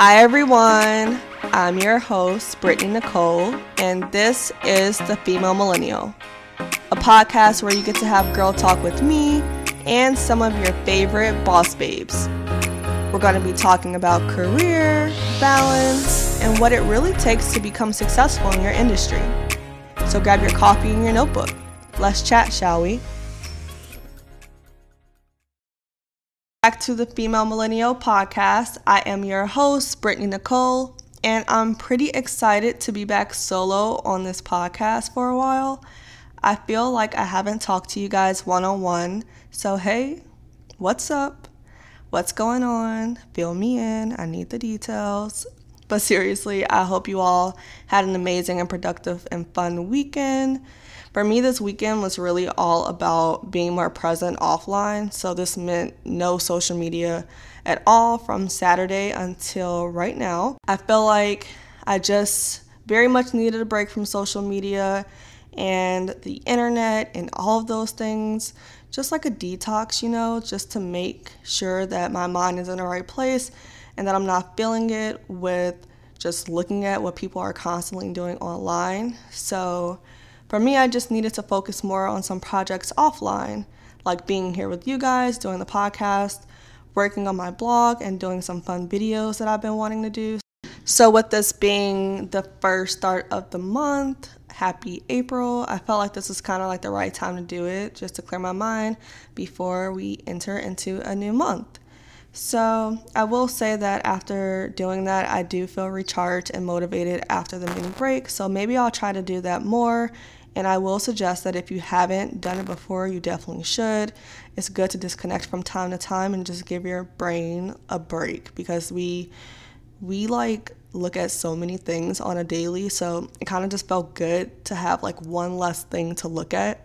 Hi, everyone. I'm your host, Brittany Nicole, and this is The Female Millennial, a podcast where you get to have girl talk with me and some of your favorite boss babes. We're going to be talking about career, balance, and what it really takes to become successful in your industry. So grab your coffee and your notebook. Let's chat, shall we? Back to the Female Millennial Podcast. I am your host, Brittany Nicole, and I'm pretty excited to be back solo on this podcast for a while. I feel like I haven't talked to you guys one on one, so hey, what's up? What's going on? Fill me in. I need the details. But seriously, I hope you all had an amazing and productive and fun weekend. For me, this weekend was really all about being more present offline. So, this meant no social media at all from Saturday until right now. I feel like I just very much needed a break from social media and the internet and all of those things. Just like a detox, you know, just to make sure that my mind is in the right place and that I'm not feeling it with just looking at what people are constantly doing online. So, for me, I just needed to focus more on some projects offline, like being here with you guys, doing the podcast, working on my blog, and doing some fun videos that I've been wanting to do. So, with this being the first start of the month, happy April. I felt like this was kind of like the right time to do it, just to clear my mind before we enter into a new month. So, I will say that after doing that, I do feel recharged and motivated after the mini break. So, maybe I'll try to do that more and I will suggest that if you haven't done it before, you definitely should. It's good to disconnect from time to time and just give your brain a break because we we like look at so many things on a daily, so it kind of just felt good to have like one less thing to look at,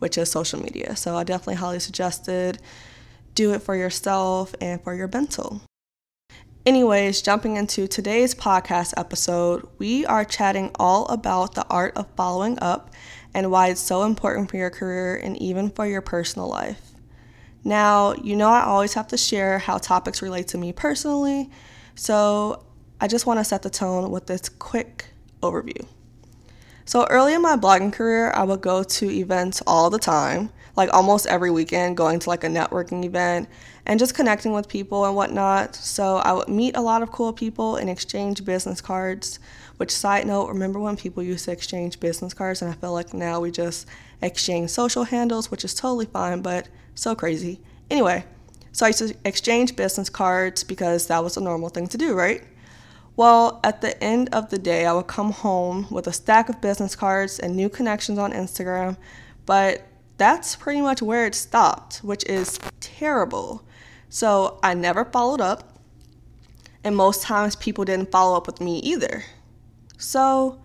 which is social media. So I definitely highly suggested do it for yourself and for your mental. Anyways, jumping into today's podcast episode, we are chatting all about the art of following up and why it's so important for your career and even for your personal life. Now, you know, I always have to share how topics relate to me personally, so I just want to set the tone with this quick overview. So, early in my blogging career, I would go to events all the time, like almost every weekend, going to like a networking event and just connecting with people and whatnot. So, I would meet a lot of cool people and exchange business cards. Which, side note, remember when people used to exchange business cards, and I feel like now we just exchange social handles, which is totally fine, but so crazy. Anyway, so I used to exchange business cards because that was a normal thing to do, right? Well, at the end of the day, I would come home with a stack of business cards and new connections on Instagram, but that's pretty much where it stopped, which is terrible. So I never followed up, and most times people didn't follow up with me either. So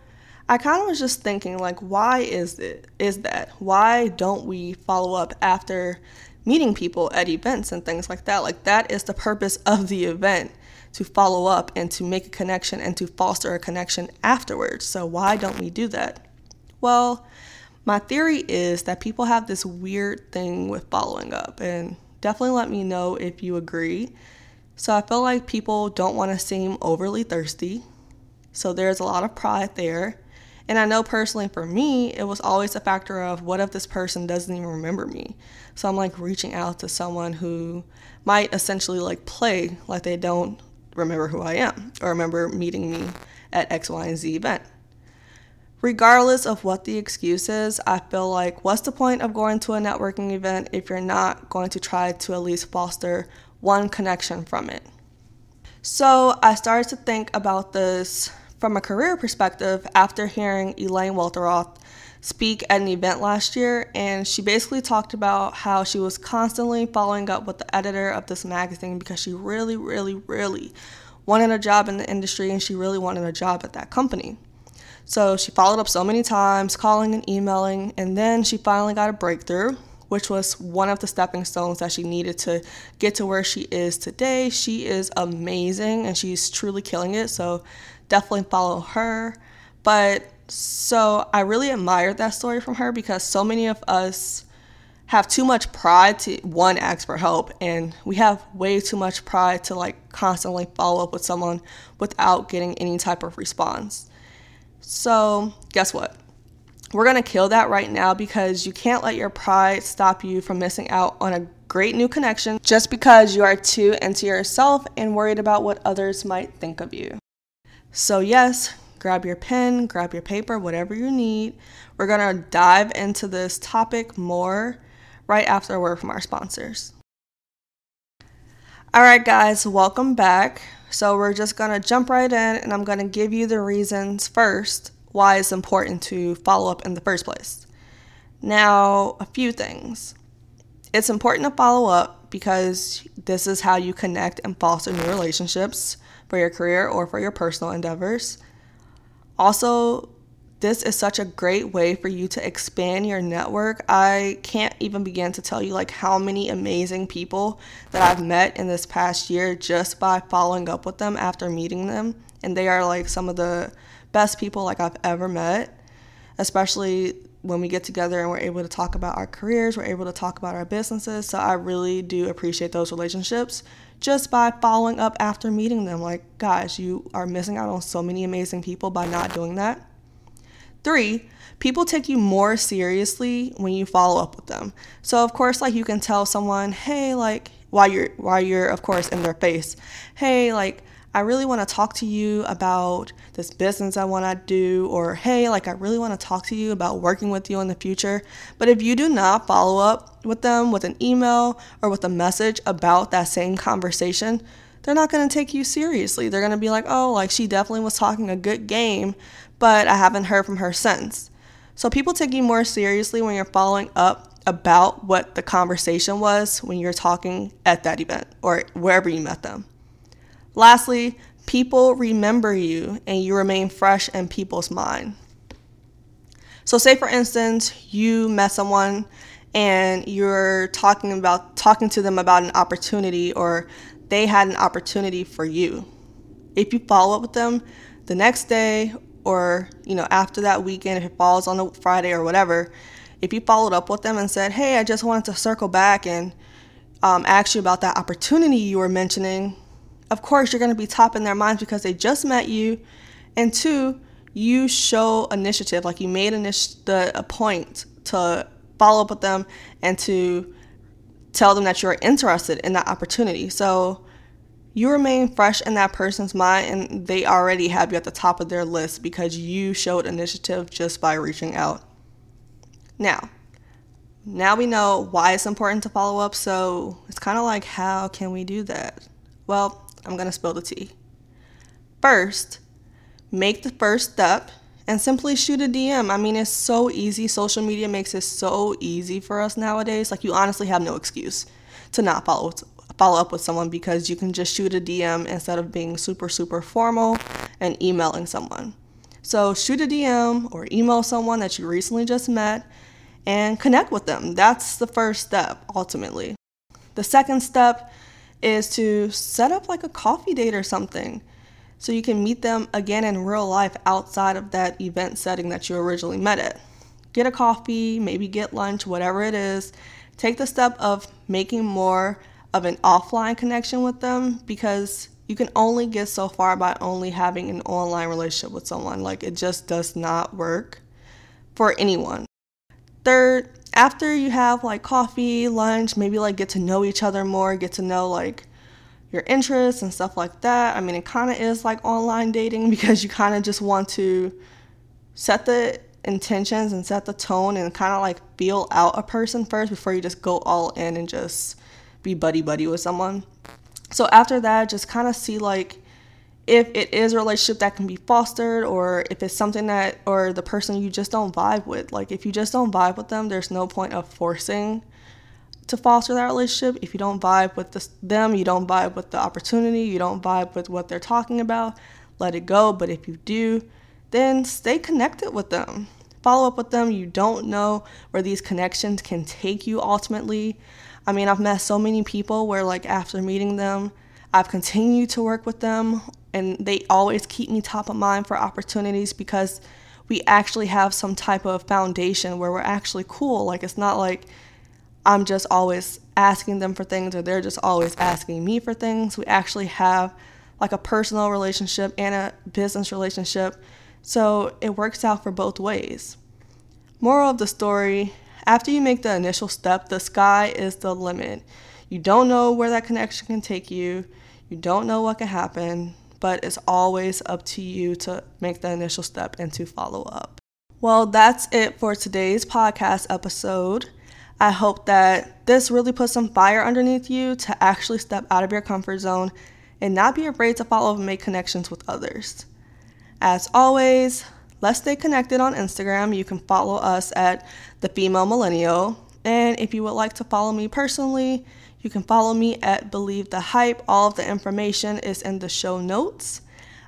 I kind of was just thinking like why is it is that? Why don't we follow up after meeting people at events and things like that? Like that is the purpose of the event to follow up and to make a connection and to foster a connection afterwards. So why don't we do that? Well, my theory is that people have this weird thing with following up and definitely let me know if you agree. So I feel like people don't want to seem overly thirsty so there's a lot of pride there. And I know personally for me, it was always a factor of what if this person doesn't even remember me? So I'm like reaching out to someone who might essentially like play like they don't remember who I am or remember meeting me at X, Y, and Z event. Regardless of what the excuse is, I feel like what's the point of going to a networking event if you're not going to try to at least foster one connection from it? So I started to think about this from a career perspective after hearing Elaine Welteroth speak at an event last year, and she basically talked about how she was constantly following up with the editor of this magazine because she really, really, really wanted a job in the industry and she really wanted a job at that company. So she followed up so many times, calling and emailing, and then she finally got a breakthrough which was one of the stepping stones that she needed to get to where she is today. She is amazing and she's truly killing it. So definitely follow her. But so I really admired that story from her because so many of us have too much pride to one ask for help and we have way too much pride to like constantly follow up with someone without getting any type of response. So, guess what? We're to kill that right now because you can't let your pride stop you from missing out on a great new connection just because you are too into yourself and worried about what others might think of you. So, yes, grab your pen, grab your paper, whatever you need. We're to dive into this topic more right after a word from our sponsors. All right, guys, welcome back. So, we're just going to jump right in, and I'm going to give you the reasons first why it's important to follow up in the first place. Now, a few things. It's important to follow up because this is how you connect and foster new relationships for your career or for your personal endeavors. Also, this is such a great way for you to expand your network. I can't even begin to tell you like how many amazing people that I've met in this past year just by following up with them after meeting them. And they are like some of the best people like I've ever met, especially when we get together and we're able to talk about our careers, we're able to talk about our businesses. So I really do appreciate those relationships just by following up after meeting them. Like, guys, you are missing out on so many amazing people by not doing that. Three, people take you more seriously when you follow up with them. So of course, like you can tell someone, hey, like while you're while you're of course in their face, hey, like I really want to talk to you about this business I want to do, or hey, like I really want to talk to you about working with you in the future. But if you do not follow up with them with an email or with a message about that same conversation, they're not going to take you seriously. They're going to be like, oh, like she definitely was talking a good game, but I haven't heard from her since. So people take you more seriously when you're following up about what the conversation was when you're talking at that event or wherever you met them. Lastly, people remember you and you remain fresh in people's mind. So say for instance, you met someone and you're talking about talking to them about an opportunity or they had an opportunity for you. If you follow up with them the next day or you know after that weekend if it falls on a friday or whatever if you followed up with them and said hey i just wanted to circle back and um, ask you about that opportunity you were mentioning of course you're going to be top in their minds because they just met you. And two you show initiative like you made initi- the, a point to follow up with them and to tell them that you're interested in that opportunity. So you remain fresh in that person's mind and they already have you at the top of their list because you showed initiative just by reaching out. Now, now we know why it's important to follow up, so it's kind of like how can we do that? Well, I'm going to spill the tea. First, make the first step and simply shoot a DM. I mean, it's so easy. Social media makes it so easy for us nowadays. Like, you honestly have no excuse to not follow follow up with someone because you can just shoot a DM instead of being super, super formal and emailing someone. So shoot a DM or email someone that you recently just met and connect with them. That's the first step, ultimately. The second step is to set up like a coffee date or something so you can meet them again in real life outside of that event setting that you originally met at. Get a coffee, maybe get lunch, whatever it is. Take the step of making more of an offline connection with them because you can only get so far by only having an online relationship with someone. Like it just does not work for anyone. Third, after you have like coffee, lunch, maybe like get to know each other more, get to know like your interests and stuff like that. I mean, it kind of is like online dating because you kind of just want to set the intentions and set the tone and kind of like feel out a person first before you just go all in and just be buddy buddy with someone. So after that, just kind of see like if it is a relationship that can be fostered or if it's something that or the person you just don't vibe with. Like if you just don't vibe with them, there's no point of forcing to foster that relationship. If you don't vibe with the, them, you don't vibe with the opportunity, you don't vibe with what they're talking about, let it go. But if you do, then stay connected with them. Follow up with them. You don't know where these connections can take you ultimately. I mean, I've met so many people where, like, after meeting them, I've continued to work with them, and they always keep me top of mind for opportunities because we actually have some type of foundation where we're actually cool. Like, it's not like I'm just always asking them for things or they're just always asking me for things. We actually have like a personal relationship and a business relationship. So it works out for both ways. Moral of the story after you make the initial step, the sky is the limit. You don't know where that connection can take you, you don't know what can happen, but it's always up to you to make the initial step and to follow up. Well, that's it for today's podcast episode. I hope that this really puts some fire underneath you to actually step out of your comfort zone and not be afraid to follow and make connections with others. As always, let's stay connected on Instagram. You can follow us at the female millennial. And if you would like to follow me personally, you can follow me at Believe the Hype. All of the information is in the show notes.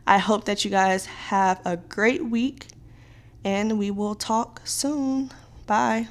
I hope that you guys have a great week and we will talk soon. Bye.